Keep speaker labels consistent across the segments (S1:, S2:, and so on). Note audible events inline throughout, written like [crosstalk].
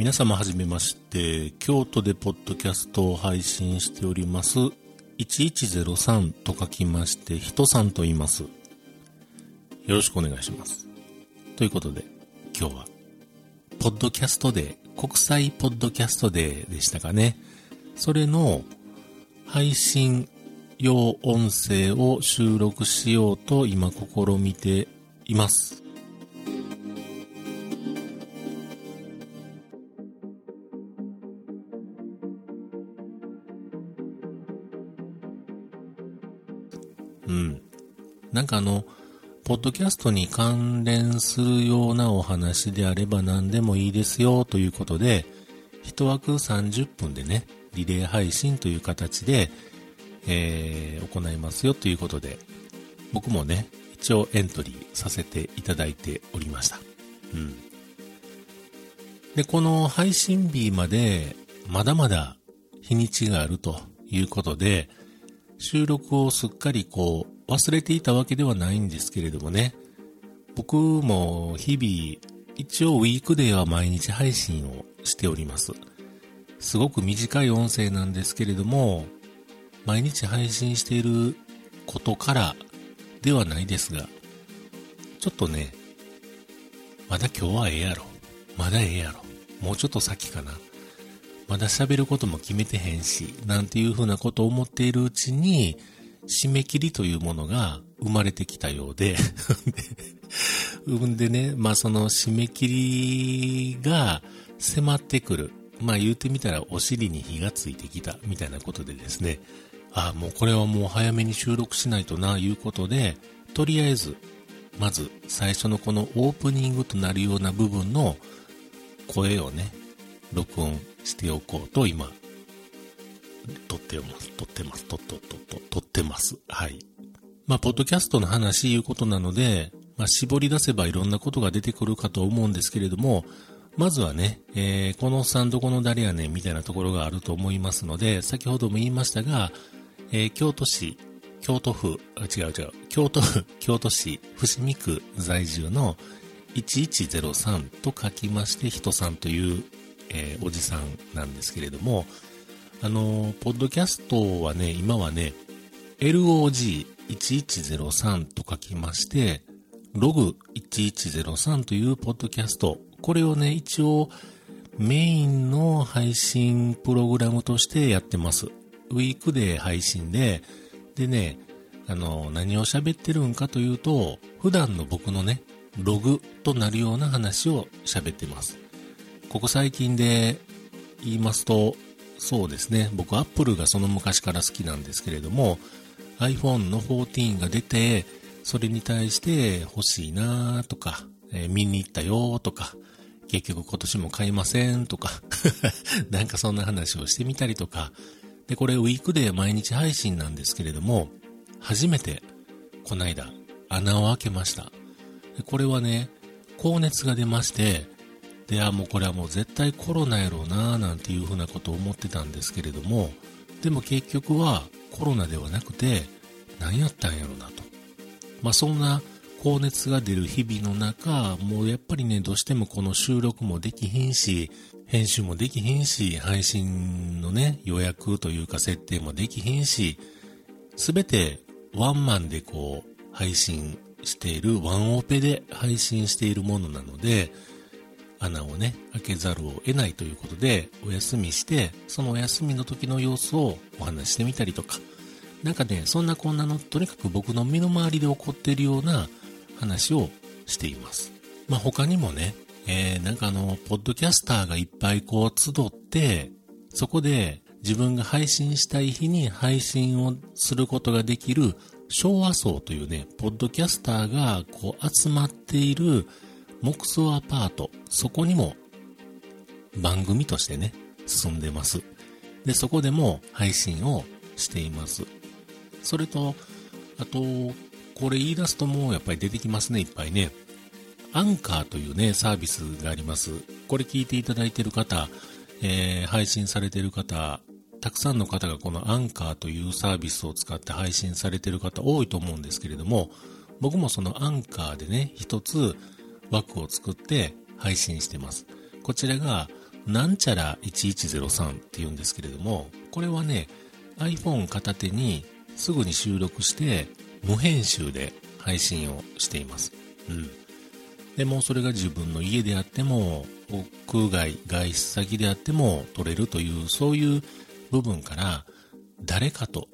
S1: 皆様はじめまして、京都でポッドキャストを配信しております、1103と書きまして、人さんと言います。よろしくお願いします。ということで、今日は、ポッドキャストデー、国際ポッドキャストデーでしたかね。それの配信用音声を収録しようと今試みています。なんかあの、ポッドキャストに関連するようなお話であれば何でもいいですよということで、一枠30分でね、リレー配信という形で、えー、行いますよということで、僕もね、一応エントリーさせていただいておりました。うん。で、この配信日まで、まだまだ日にちがあるということで、収録をすっかりこう、忘れていたわけではないんですけれどもね、僕も日々、一応ウィークデーは毎日配信をしております。すごく短い音声なんですけれども、毎日配信していることからではないですが、ちょっとね、まだ今日はええやろ。まだええやろ。もうちょっと先かな。まだ喋ることも決めてへんし、なんていうふうなことを思っているうちに、締め切りというものが生まれてきたようでん [laughs] でね、まあその締め切りが迫ってくる。まあ言うてみたらお尻に火がついてきたみたいなことでですね、ああ、もうこれはもう早めに収録しないとな、いうことで、とりあえず、まず最初のこのオープニングとなるような部分の声をね、録音しておこうと今、撮ってます、撮ってます、撮っとっとっと、撮ってます。はい。まあ、ポッドキャストの話いうことなので、まあ、絞り出せばいろんなことが出てくるかと思うんですけれども、まずはね、えー、このおっさんどこの誰やねんみたいなところがあると思いますので、先ほども言いましたが、えー、京都市、京都府、あ、違う違う、京都府、[laughs] 京都市、伏見区在住の1103と書きまして、人さんというえー、おじさんなんですけれども、あの、ポッドキャストはね、今はね、LOG1103 と書きまして、ログ1103というポッドキャスト、これをね、一応メインの配信プログラムとしてやってます。ウィークで配信で、でね、あの、何を喋ってるんかというと、普段の僕のね、ログとなるような話を喋ってます。ここ最近で言いますと、そうですね、僕 Apple がその昔から好きなんですけれども、iPhone の14が出て、それに対して欲しいなとか、えー、見に行ったよとか、結局今年も買いませんとか [laughs] なんかそんな話をしてみたりとか、で、これウィークで毎日配信なんですけれども、初めて、こないだ、穴を開けました。これはね、高熱が出まして、で、あ、もうこれはもう絶対コロナやろうな、なんていうふうなことを思ってたんですけれども、でも結局はコロナではなくて、何やったんやろうなと。まあそんな高熱が出る日々の中、もうやっぱりね、どうしてもこの収録もできひんし、編集もできひんし、配信のね、予約というか設定もできひんし、すべてワンマンでこう、配信している、ワンオペで配信しているものなので、穴をね、開けざるを得ないということで、お休みして、そのお休みの時の様子をお話してみたりとか、なんかね、そんなこんなの、とにかく僕の身の回りで起こっているような話をしています。まあ、他にもね、えー、なんかあの、ポッドキャスターがいっぱいこう集って、そこで自分が配信したい日に配信をすることができる昭和層というね、ポッドキャスターがこう集まっている木造アパート、そこにも番組としてね、進んでます。で、そこでも配信をしています。それと、あと、これ言い出すともうやっぱり出てきますね、いっぱいね。アンカーというね、サービスがあります。これ聞いていただいている方、えー、配信されている方、たくさんの方がこのアンカーというサービスを使って配信されている方多いと思うんですけれども、僕もそのアンカーでね、一つ枠を作って配信してます。こちらがなんちゃら1103って言うんですけれども、これはね、iPhone 片手にすぐに収録して無編集で配信をしています。うん。でもそれが自分の家であっても、屋外、外出先であっても撮れるという、そういう部分から、誰かと、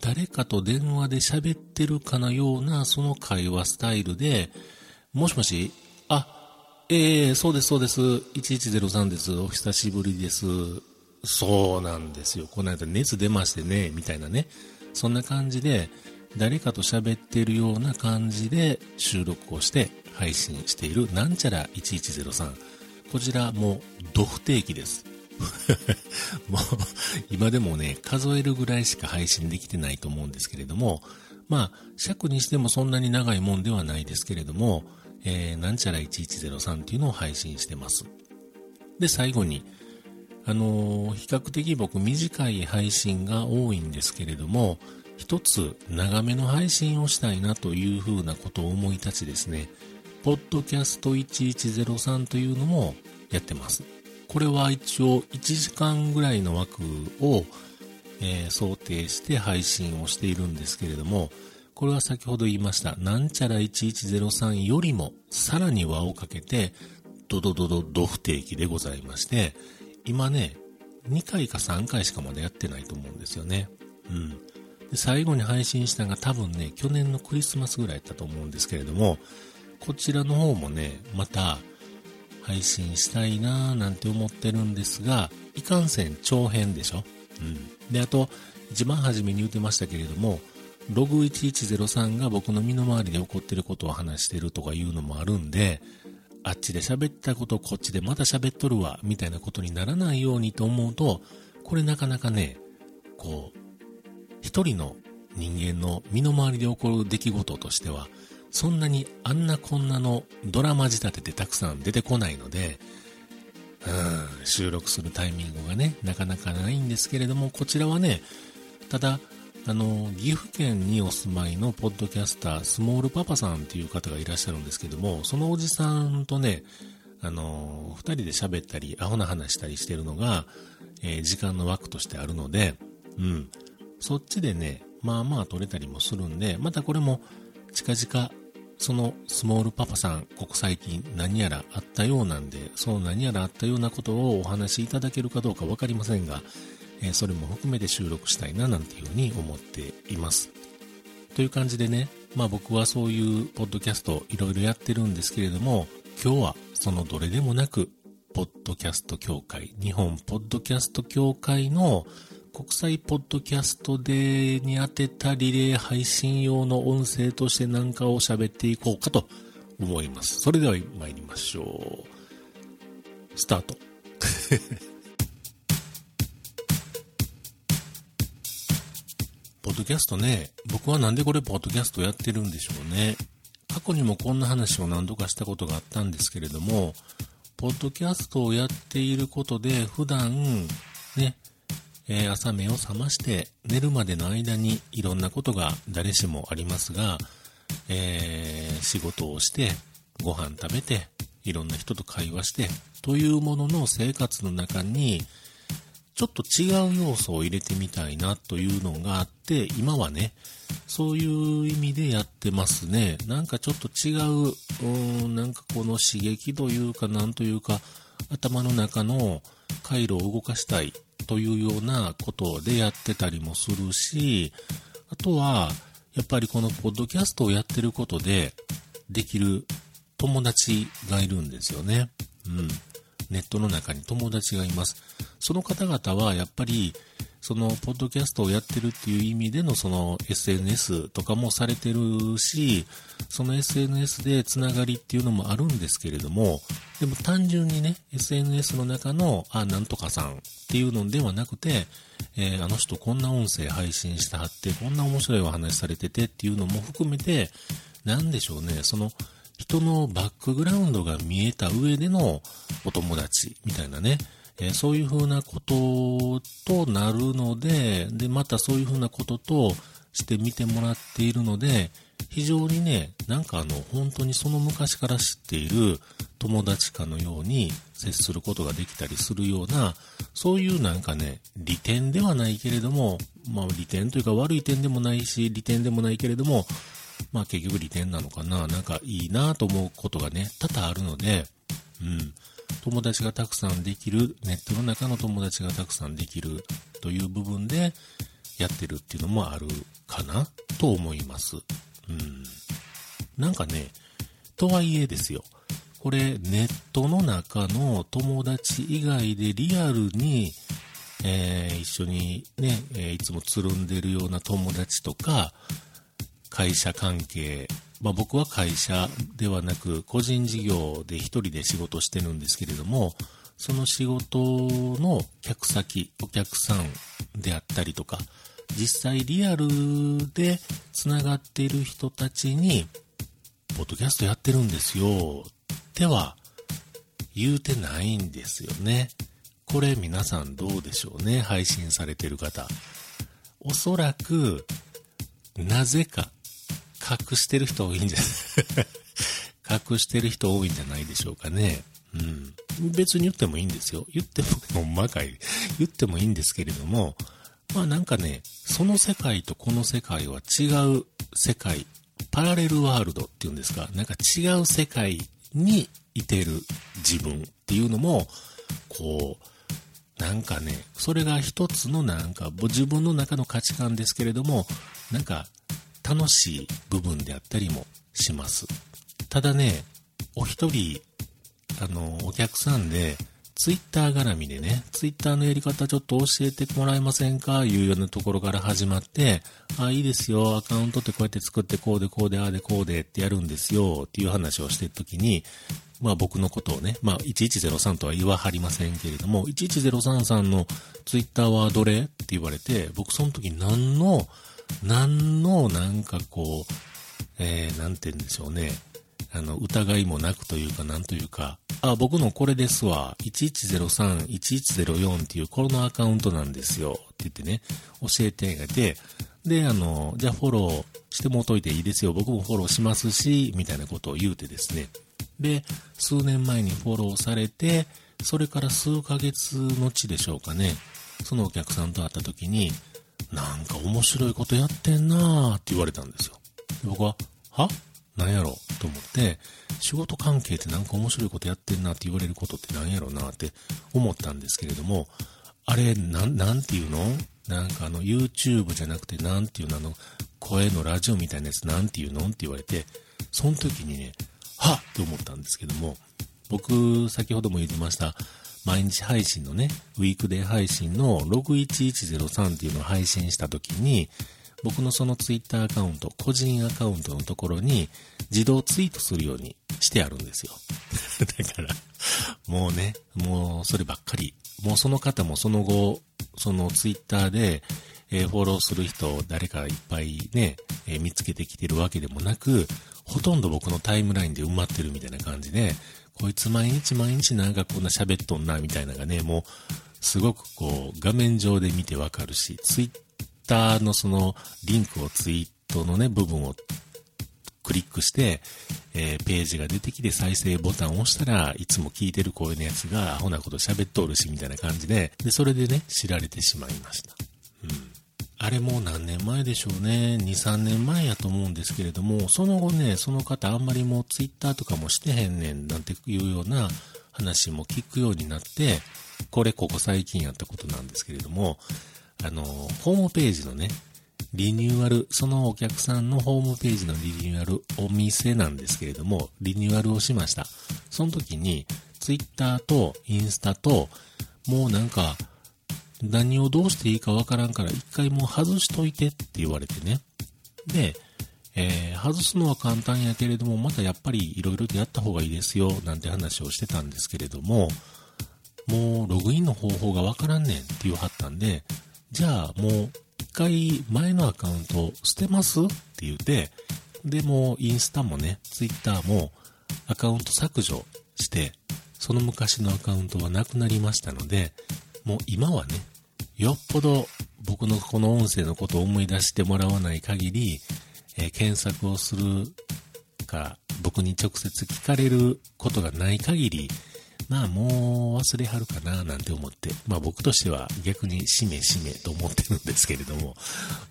S1: 誰かと電話で喋ってるかのようなその会話スタイルで、もしもし、ええー、そうです、そうです、1103です、お久しぶりです。そうなんですよ。この間熱出ましてね、みたいなね。そんな感じで、誰かと喋ってるような感じで収録をして配信しているなんちゃら1103。こちらもう、ド不定期です。[laughs] もう、今でもね、数えるぐらいしか配信できてないと思うんですけれども、まあ、尺にしてもそんなに長いもんではないですけれども、えー、なんちゃら1103っていうのを配信してます。で、最後に、あのー、比較的僕短い配信が多いんですけれども、一つ長めの配信をしたいなというふうなことを思い立ちですね、ポッドキャスト1103というのもやってます。これは一応1時間ぐらいの枠を、えー、想定して配信をしているんですけれども、これは先ほど言いました、なんちゃら1103よりもさらに輪をかけて、ドドドドド不定期でございまして、今ね、2回か3回しかまだやってないと思うんですよね。うん。で最後に配信したのが多分ね、去年のクリスマスぐらいだったと思うんですけれども、こちらの方もね、また配信したいなーなんて思ってるんですが、いかんせん長編でしょうん。で、あと、一番初めに言ってましたけれども、ログ1103が僕の身の回りで起こってることを話してるとかいうのもあるんで、あっちで喋ったことこっちでまた喋っとるわ、みたいなことにならないようにと思うと、これなかなかね、こう、一人の人間の身の回りで起こる出来事としては、そんなにあんなこんなのドラマ仕立ててたくさん出てこないので、うん、収録するタイミングがね、なかなかないんですけれども、こちらはね、ただ、あの、岐阜県にお住まいのポッドキャスター、スモールパパさんっていう方がいらっしゃるんですけども、そのおじさんとね、あの、二人で喋ったり、アホな話したりしてるのが、えー、時間の枠としてあるので、うん。そっちでね、まあまあ撮れたりもするんで、またこれも近々、そのスモールパパさん、ここ最近何やらあったようなんで、その何やらあったようなことをお話しいただけるかどうかわかりませんが、えそれも含めて収録したいななんていうふうに思っています。という感じでね、まあ僕はそういうポッドキャストいろいろやってるんですけれども、今日はそのどれでもなく、ポッドキャスト協会、日本ポッドキャスト協会の国際ポッドキャストデーに当てたリレー配信用の音声として何かを喋っていこうかと思います。それでは参りましょう。スタート。ッドキャストね、僕はなんでこれポッドキャストやってるんでしょうね。過去にもこんな話を何度かしたことがあったんですけれども、ポッドキャストをやっていることで普段、ね、えー、朝目を覚まして寝るまでの間にいろんなことが誰しもありますが、えー、仕事をして、ご飯食べて、いろんな人と会話して、というものの生活の中に、ちょっと違う要素を入れてみたいなというのがあって、今はね、そういう意味でやってますね。なんかちょっと違う、うーん、なんかこの刺激というか、なんというか、頭の中の回路を動かしたいというようなことでやってたりもするし、あとは、やっぱりこのポッドキャストをやってることで、できる友達がいるんですよね。うん。ネットの中に友達がいます。その方々はやっぱり、その、ポッドキャストをやってるっていう意味でのその SNS とかもされてるし、その SNS でつながりっていうのもあるんですけれども、でも単純にね、SNS の中の、あ、なんとかさんっていうのではなくて、えー、あの人こんな音声配信してはって、こんな面白いお話されててっていうのも含めて、なんでしょうね、その、人のバックグラウンドが見えた上でのお友達みたいなね、えー、そういうふうなこととなるので、で、またそういうふうなこととして見てもらっているので、非常にね、なんかあの、本当にその昔から知っている友達かのように接することができたりするような、そういうなんかね、利点ではないけれども、まあ利点というか悪い点でもないし、利点でもないけれども、まあ結局利点なのかな、なんかいいなと思うことがね、多々あるので、うん。友達がたくさんできる、ネットの中の友達がたくさんできるという部分でやってるっていうのもあるかなと思います。うん。なんかね、とはいえですよ。これ、ネットの中の友達以外でリアルに、えー、一緒にね、えー、いつもつるんでるような友達とか、会社関係、まあ、僕は会社ではなく個人事業で一人で仕事してるんですけれども、その仕事の客先、お客さんであったりとか、実際リアルで繋がっている人たちに、ポッドキャストやってるんですよ、っては言うてないんですよね。これ皆さんどうでしょうね、配信されてる方。おそらく、なぜか隠してる人多いんじゃない？[laughs] 隠してる人多いんじゃないでしょうかね。うん。別に言ってもいいんですよ。言っても、ほんまかい。言ってもいいんですけれども、まあなんかね、その世界とこの世界は違う世界、パラレルワールドっていうんですか、なんか違う世界にいてる自分っていうのも、こう、なんかね、それが一つのなんか、自分の中の価値観ですけれども、なんか楽しい部分であったりもします。ただね、お一人、あの、お客さんで、ツイッター絡みでね、ツイッターのやり方ちょっと教えてもらえませんか？いうようなところから始まって、あ、いいですよ、アカウントってこうやって作ってこうでこうでああでこうでってやるんですよっていう話をしてるときに、まあ僕のことをね、まあ1103とは言わはりませんけれども、1103さんのツイッターはどれ？って言われて、僕その時何の、何のなんかこう、えー、なんて言うんでしょうね。あの、疑いもなくというか、なんというか、あ、僕のこれですわ。1103、1104っていうこのアカウントなんですよ。って言ってね、教えてあげて、で、あの、じゃあフォローしてもといていいですよ。僕もフォローしますし、みたいなことを言うてですね。で、数年前にフォローされて、それから数ヶ月後でしょうかね。そのお客さんと会った時に、なんか面白いことやってんなーって言われたんですよ。で僕は、は？なんやろうと思って、仕事関係ってなんか面白いことやってんなって言われることってなんやろなって思ったんですけれども、あれ、なん、なんていうの？なんかあの、YouTube じゃなくて、なんていうの？あの、声のラジオみたいなやつなんていうの？って言われて、その時にね、はっ！って思ったんですけども、僕、先ほども言ってました、毎日配信のね、ウィークデー配信の61103っていうのを配信した時に、僕のそのツイッターアカウント、個人アカウントのところに自動ツイートするようにしてあるんですよ。[laughs] だから、もうね、もうそればっかり。もうその方もその後、そのツイッターで、えー、フォローする人を誰かいっぱいね、えー、見つけてきてるわけでもなく、ほとんど僕のタイムラインで埋まってるみたいな感じで、こいつ毎日毎日なんかこんな喋っとんな、みたいなのがね、もう、すごくこう、画面上で見てわかるし、ツイッターのその、リンクをツイートのね、部分をクリックして、えー、ページが出てきて再生ボタンを押したらいつも聞いてる声のやつがアホなこと喋っとるし、みたいな感じで、で、それでね、知られてしまいました。うん。あれもう何年前でしょうね。2、3年前やと思うんですけれども、その後ね、その方あんまりもうツイッターとかもしてへんねんなんていうような話も聞くようになって、これここ最近やったことなんですけれども、あの、ホームページのね、リニューアル、そのお客さんのホームページのリニューアル、お店なんですけれども、リニューアルをしました。その時に、ツイッターとインスタと、もうなんか、何をどうしていいかわからんから一回もう外しといてって言われてね。で、えー、外すのは簡単やけれども、またやっぱり色々とやった方がいいですよ、なんて話をしてたんですけれども、もうログインの方法がわからんねんって言わはったんで、じゃあもう一回前のアカウント捨てますって言って、でもインスタもね、ツイッターもアカウント削除して、その昔のアカウントはなくなりましたので、もう今はね、よっぽど僕のこの音声のことを思い出してもらわない限り、えー、検索をするか僕に直接聞かれることがない限り、まあもう忘れはるかななんて思って、まあ僕としては逆にしめしめと思ってるんですけれども、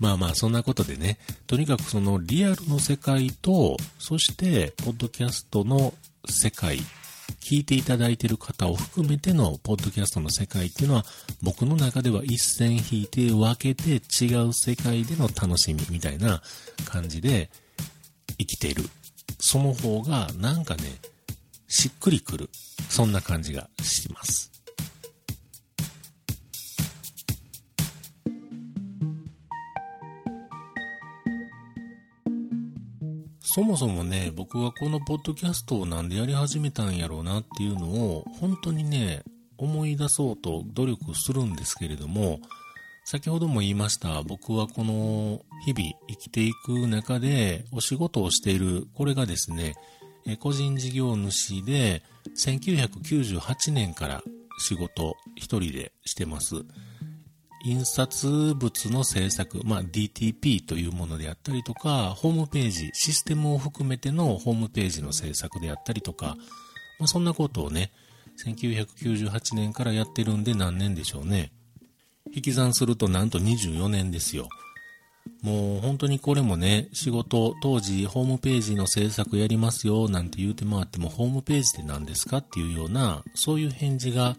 S1: まあまあそんなことでね、とにかくそのリアルの世界と、そしてポッドキャストの世界、聞いていただいている方を含めてのポッドキャストの世界っていうのは僕の中では一線引いて分けて違う世界での楽しみみたいな感じで生きている。その方がなんかね、しっくりくる。そんな感じがします。そもそもね、僕はこのポッドキャストをなんでやり始めたんやろうなっていうのを、本当にね、思い出そうと努力するんですけれども、先ほども言いました、僕はこの日々生きていく中でお仕事をしている、これがですね、個人事業主で1998年から仕事一人でしてます。印刷物の制作、まあ、DTP というものであったりとか、ホームページ、システムを含めてのホームページの制作であったりとか、まあ、そんなことをね、1998年からやってるんで何年でしょうね。引き算するとなんと24年ですよ。もう本当にこれもね、仕事、当時ホームページの制作やりますよなんて言うて回っても、ホームページって何ですかっていうような、そういう返事が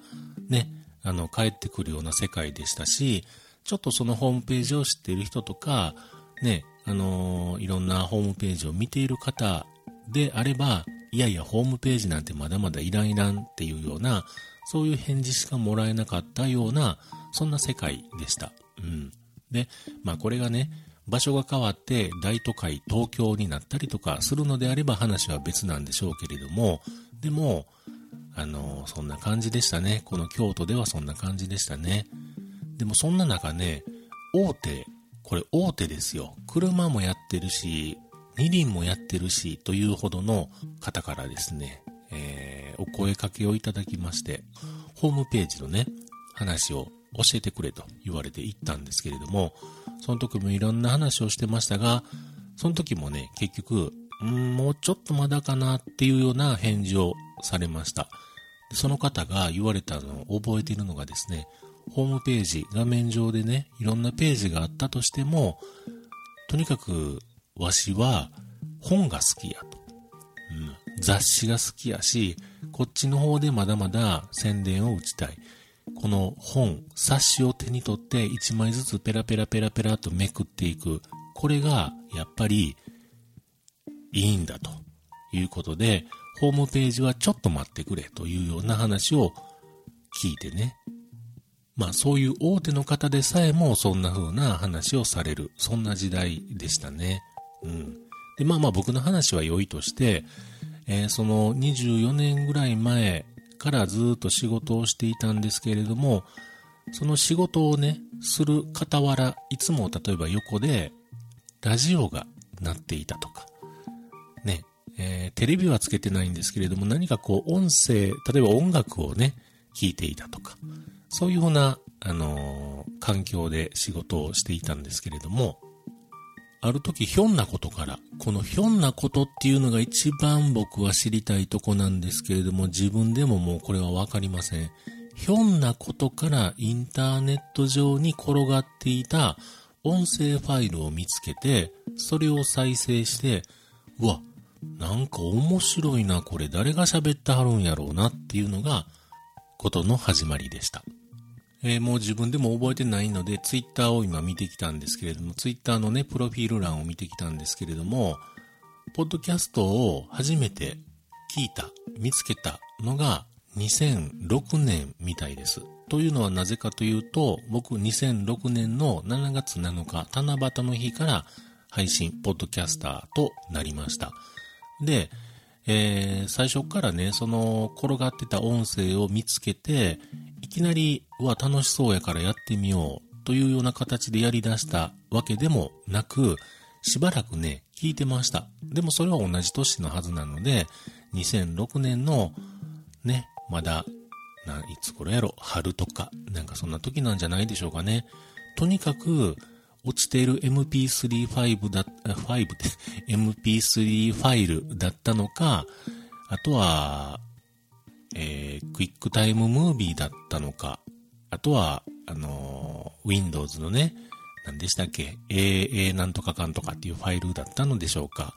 S1: ね、あの、返ってくるような世界でしたし、ちょっとそのホームページを知っている人とか、ね、あのー、いろんなホームページを見ている方であれば、いやいや、ホームページなんてまだまだいらんいらんっていうような、そういう返事しかもらえなかったような、そんな世界でした。うん。で、まあこれがね、場所が変わって大都会東京になったりとかするのであれば話は別なんでしょうけれども、でも、あの、そんな感じでしたね。この京都ではそんな感じでしたね。でもそんな中ね、大手、これ大手ですよ。車もやってるし、二輪もやってるし、というほどの方からですね、えー、お声かけをいただきまして、ホームページのね、話を教えてくれと言われて行ったんですけれども、その時もいろんな話をしてましたが、その時もね、結局、もうちょっとまだかなっていうような返事をされました。その方が言われたのを覚えているのがですね、ホームページ、画面上でね、いろんなページがあったとしても、とにかく、わしは本が好きやと。うん、雑誌が好きやし、こっちの方でまだまだ宣伝を打ちたい。この本、冊子を手に取って1枚ずつペラペラペラペラとめくっていく。これがやっぱりいいんだということで、ホームページはちょっと待ってくれというような話を聞いてね。まあそういう大手の方でさえもそんな風な話をされる。そんな時代でしたね。うん。で、まあまあ僕の話は良いとして、えー、その24年ぐらい前からずっと仕事をしていたんですけれども、その仕事をね、する傍ら、いつも例えば横でラジオが鳴っていたとか、えー、テレビはつけてないんですけれども、何かこう音声、例えば音楽をね、聴いていたとか、そういうような、あのー、環境で仕事をしていたんですけれども、ある時ひょんなことから、このひょんなことっていうのが一番僕は知りたいとこなんですけれども、自分でももうこれはわかりません。ひょんなことからインターネット上に転がっていた音声ファイルを見つけて、それを再生して、うわ、なんか面白いな、これ誰が喋ってはるんやろうなっていうのが、ことの始まりでした。えー、もう自分でも覚えてないので、ツイッターを今見てきたんですけれども、ツイッターのね、プロフィール欄を見てきたんですけれども、ポッドキャストを初めて聞いた、見つけたのが2006年みたいです。というのはなぜかというと、僕2006年の7月7日、七夕の日から配信、ポッドキャスターとなりました。で、えー、最初からね、その転がってた音声を見つけて、いきなり、うわ、楽しそうやからやってみようというような形でやり出したわけでもなく、しばらくね、聞いてました。でもそれは同じ年のはずなので、2006年のね、まだ、な、いつ頃やろ、春とか、なんかそんな時なんじゃないでしょうかね。とにかく、落ちている MP3 ファイブだ、ファイブで、MP3 ファイルだったのか、あとは、えー、クイックタイムムービーだったのか、あとは、あのー、Windows のね、何でしたっけ ?AA なんとかかんとかっていうファイルだったのでしょうか。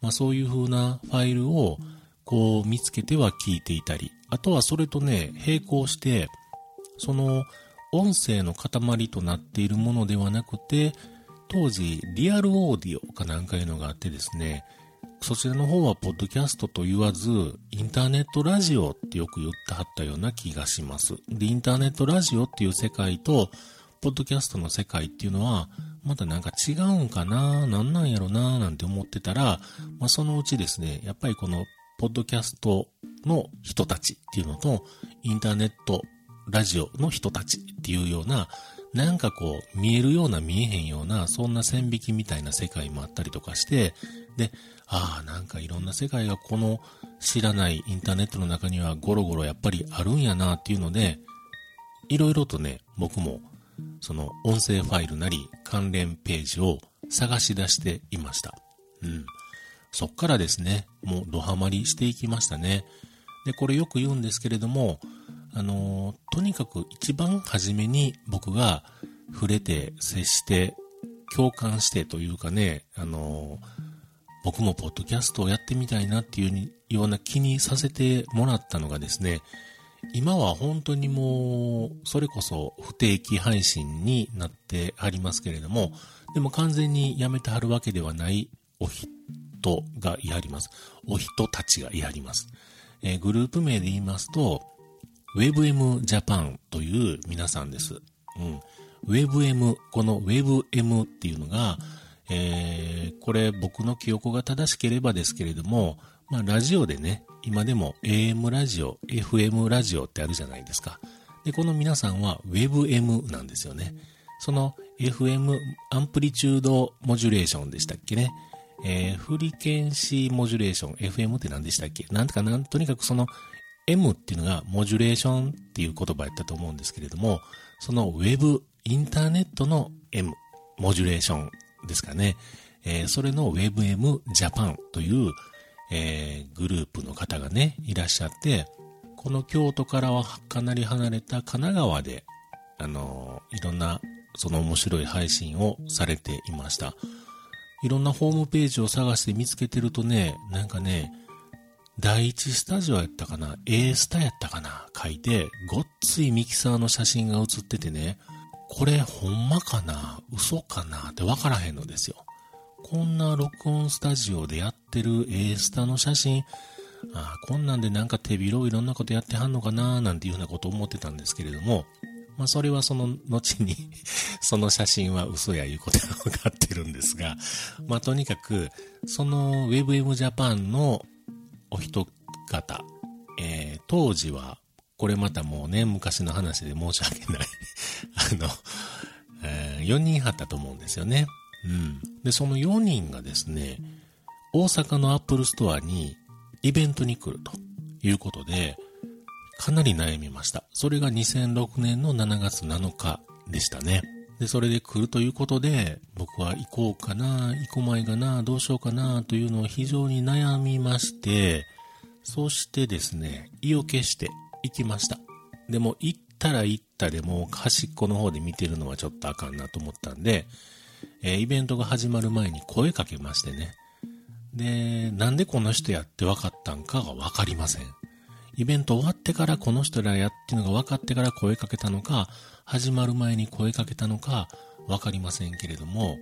S1: まあそういう風なファイルをこう見つけては聞いていたり、あとはそれとね、並行して、その音声の塊となっているものではなくて、当時リアルオーディオかなんかいうのがあってですね、そちらの方はポッドキャストと言わず、インターネットラジオってよく言ってはったような気がします。で、インターネットラジオっていう世界と、ポッドキャストの世界っていうのは、またなんか違うんかななんなんやろななんて思ってたら、まあ、そのうちですね、やっぱりこの、ポッドキャストの人たちっていうのと、インターネットラジオの人たちっていうような、なんかこう、見えるような見えへんような、そんな線引きみたいな世界もあったりとかして、で、ああ、なんかいろんな世界がこの知らないインターネットの中にはゴロゴロやっぱりあるんやなっていうので、いろいろとね、僕もその音声ファイルなり関連ページを探し出していました。うん。そっからですね、もうドハマりしていきましたね。で、これよく言うんですけれども、あの、とにかく一番初めに僕が触れて、接して、共感してというかね、あの、僕もポッドキャストをやってみたいなっていうような気にさせてもらったのがですね、今は本当にもう、それこそ不定期配信になってありますけれども、でも完全にやめてはるわけではないお人がいはります。お人たちがいはります。えー、グループ名で言いますと、WebM Japan という皆さんです。うん。WebM、この WebM っていうのが、えー、これ僕の記憶が正しければですけれども、まあラジオでね、今でも AM ラジオ、FM ラジオってあるじゃないですか。で、この皆さんは WebM なんですよね。その FM アンプリチュードモジュレーションでしたっけね。えー、フリケンシーモジュレーション、FM って何でしたっけ？なんとかなん、とにかくその M っていうのがモジュレーションっていう言葉やったと思うんですけれども、その Web、インターネットの M、モジュレーションですかね。えー、それの WebM Japan というえー、グループの方がね、いらっしゃって、この京都からはかなり離れた神奈川で、あのー、いろんな、その面白い配信をされていました。いろんなホームページを探して見つけてるとね、なんかね、第一スタジオやったかな ?A スタやったかな？書いて、ごっついミキサーの写真が写っててね、これほんまかな？嘘かな？ってわからへんのですよ。こんな録音スタジオでやってる A スタの写真、あ、こんなんでなんか手広いろんなことやってはんのかな？なんていうふうなこと思ってたんですけれども、まあそれはその後に [laughs] その写真は嘘やいうことが分かってるんですが、まあとにかく、その WebM Japan のお一方、えー、当時は、これまたもうね、昔の話で申し訳ない [laughs] あの、えー、4人貼ったと思うんですよね。うん。で、その4人がですね、大阪のアップルストアにイベントに来るということで、かなり悩みました。それが2006年の7月7日でしたね。で、それで来るということで、僕は行こうかな、行こまいかな、どうしようかな、というのを非常に悩みまして、そしてですね、意を決して行きました。でも、行ったら行ったでも端っこの方で見てるのはちょっとあかんなと思ったんで、えー、イベントが始まる前に声かけましてね。で、なんでこの人やって分かったんかが分かりません。イベント終わってからこの人らやっていうのが分かってから声かけたのか、始まる前に声かけたのか分かりませんけれども、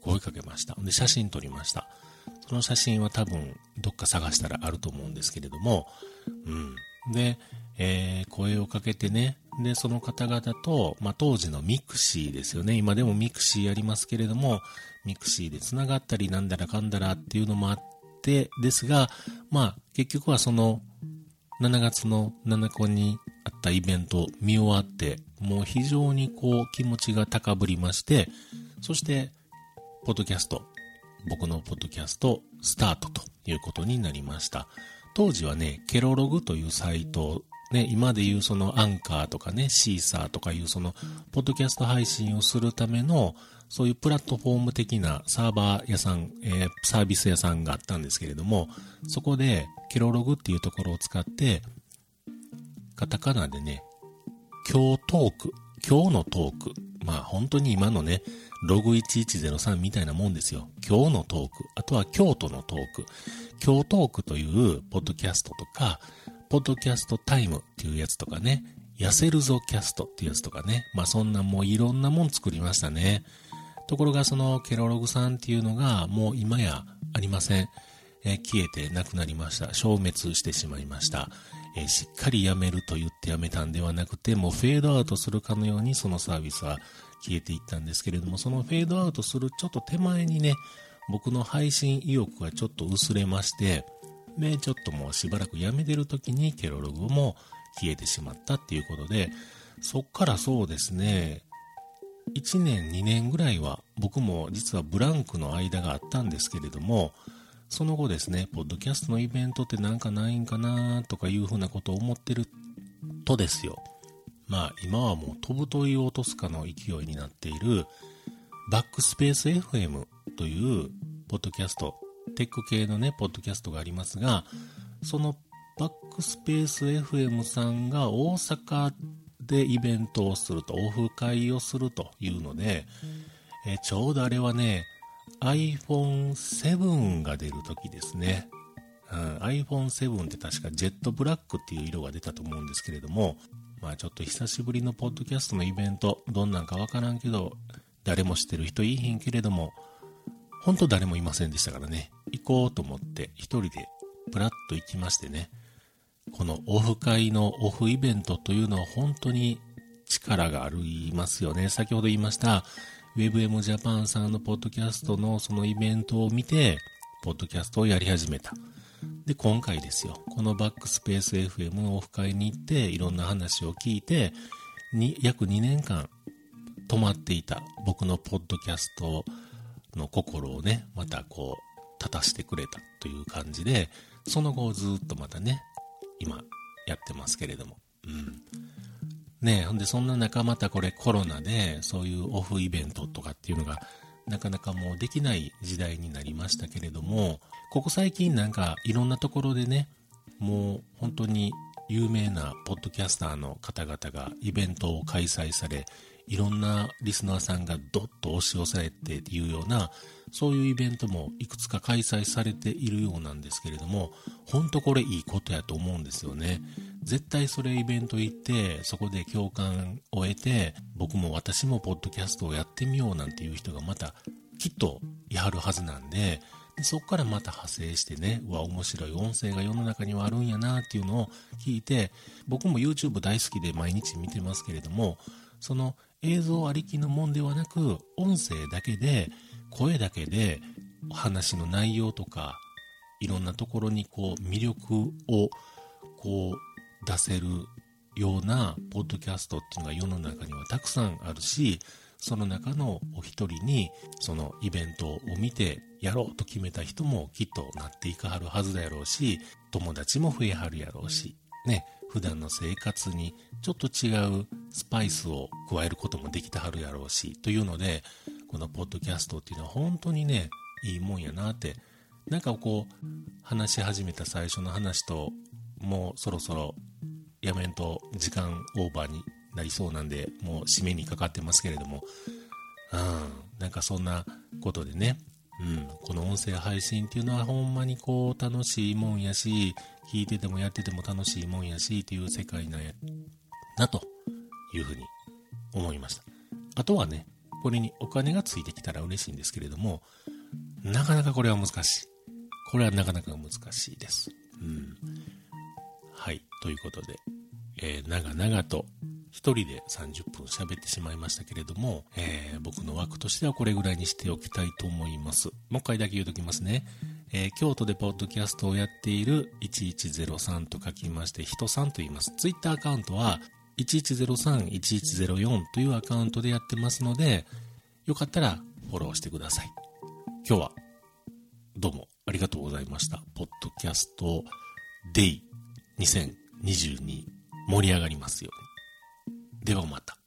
S1: 声かけました。で、写真撮りました。その写真は多分どっか探したらあると思うんですけれども、うん。で、えー、声をかけてね、で、その方々と、まあ、当時の mixi ですよね。今でも mixi やりますけれども、 mixi で繋がったりなんだらかんだらっていうのもあって、ですが、まあ、結局はその、7月の7日にあったイベントを見終わって、もう非常にこう気持ちが高ぶりまして、そして、ポッドキャスト、僕のポッドキャスト、スタートということになりました。当時はね、ケロログというサイトね、今でいうそのアンカーとかね、シーサーとかいうその、ポッドキャスト配信をするための、そういうプラットフォーム的なサーバー屋さん、えー、サービス屋さんがあったんですけれども、そこで、ケロログっていうところを使って、カタカナでね、今日トーク、今日のトーク、まあ本当に今のね、ログ1103みたいなもんですよ。今日のトーク、あとは京都のトーク。今日トークというポッドキャストとか、ポッドキャストタイムっていうやつとかね、痩せるぞキャストっていうやつとかね、まあそんなもういろんなもん作りましたね。ところがそのケロログさんっていうのがもう今やありません。消えてなくなりました。消滅してしまいました。えー、しっかりやめると言ってやめたんではなくて、もうフェードアウトするかのようにそのサービスは消えていったんですけれども、そのフェードアウトするちょっと手前にね、僕の配信意欲がちょっと薄れまして、で、ちょっともうしばらくやめてる時にケロログも消えてしまったっていうことで、そっからそうですね、1年2年ぐらいは僕も実はブランクの間があったんですけれども、その後ですね、ポッドキャストのイベントってなんかないんかなとかいうふうなことを思ってるとですよ。まあ今はもう飛ぶ鳥を落とすかの勢いになっているバックスペース FM というポッドキャストテック系のね、ポッドキャストがありますが、そのバックスペース FM さんが大阪でイベントをすると、オフ会をするというので、えちょうどあれはね、iPhone7 が出る時ですね。うん、iPhone7 って確かジェットブラックっていう色が出たと思うんですけれども、まあちょっと久しぶりのポッドキャストのイベント、どんなんかわからんけど、誰も知ってる人いいひんけれども、本当誰もいませんでしたからね、行こうと思って一人でプラッと行きましてね、このオフ会のオフイベントというのは本当に力がありますよね。先ほど言いました、WebM Japan さんのポッドキャストのそのイベントを見て、ポッドキャストをやり始めた。で、今回ですよ。このバックスペース FM のオフ会に行って、いろんな話を聞いて、に約2年間止まっていた僕のポッドキャストの心をね、またこう、立たしてくれたという感じで、その後ずっとまたね、今やってますけれども。うん。ねほんでそんな中またこれコロナでそういうオフイベントとかっていうのがなかなかもうできない時代になりましたけれども、ここ最近なんかいろんなところでね、もう本当に有名なポッドキャスターの方々がイベントを開催され、いろんなリスナーさんがどっと押し寄せていうような、そういうイベントもいくつか開催されているようなんですけれども、本当これいいことやと思うんですよね。絶対それイベント行って、そこで共感を得て、僕も私もポッドキャストをやってみようなんていう人がまたきっとやるはずなんで、でそこからまた派生してね、うわ、面白い音声が世の中にはあるんやなっていうのを聞いて、僕も YouTube 大好きで毎日見てますけれども、その映像ありきのもんではなく、音声だけで、声だけで、お話の内容とか、いろんなところにこう、魅力を、こう、出せるような、ポッドキャストっていうのが世の中にはたくさんあるし、その中のお一人に、そのイベントを見て、やろうと決めた人もきっとなっていかはるはずだやろうし、友達も増えはるやろうし、ね、普段の生活にちょっと違うスパイスを加えることもできてはるやろうし、というので、このポッドキャストっていうのは本当にね、いいもんやなって、なんかこう、話し始めた最初の話と、もうそろそろやめんと時間オーバーになりそうなんで、もう締めにかかってますけれども、うん、なんかそんなことでね、うん、この音声配信っていうのはほんまにこう楽しいもんやし、聞いててもやってても楽しいもんやしっていう世界なやなというふうに思いました。あとはね、これにお金がついてきたら嬉しいんですけれども、なかなかこれは難しい。これはなかなか難しいです。うん。ということで、えー、長々と一人で30分喋ってしまいましたけれども、えー、僕の枠としてはこれぐらいにしておきたいと思います。もう一回だけ言うときますね。えー、京都でポッドキャストをやっている1103と書きまして、人さんと言います。ツイッターアカウントは1103-1104というアカウントでやってますので、よかったらフォローしてください。今日はどうもありがとうございました。ポッドキャストデイ2022盛り上がりますように。ではまた。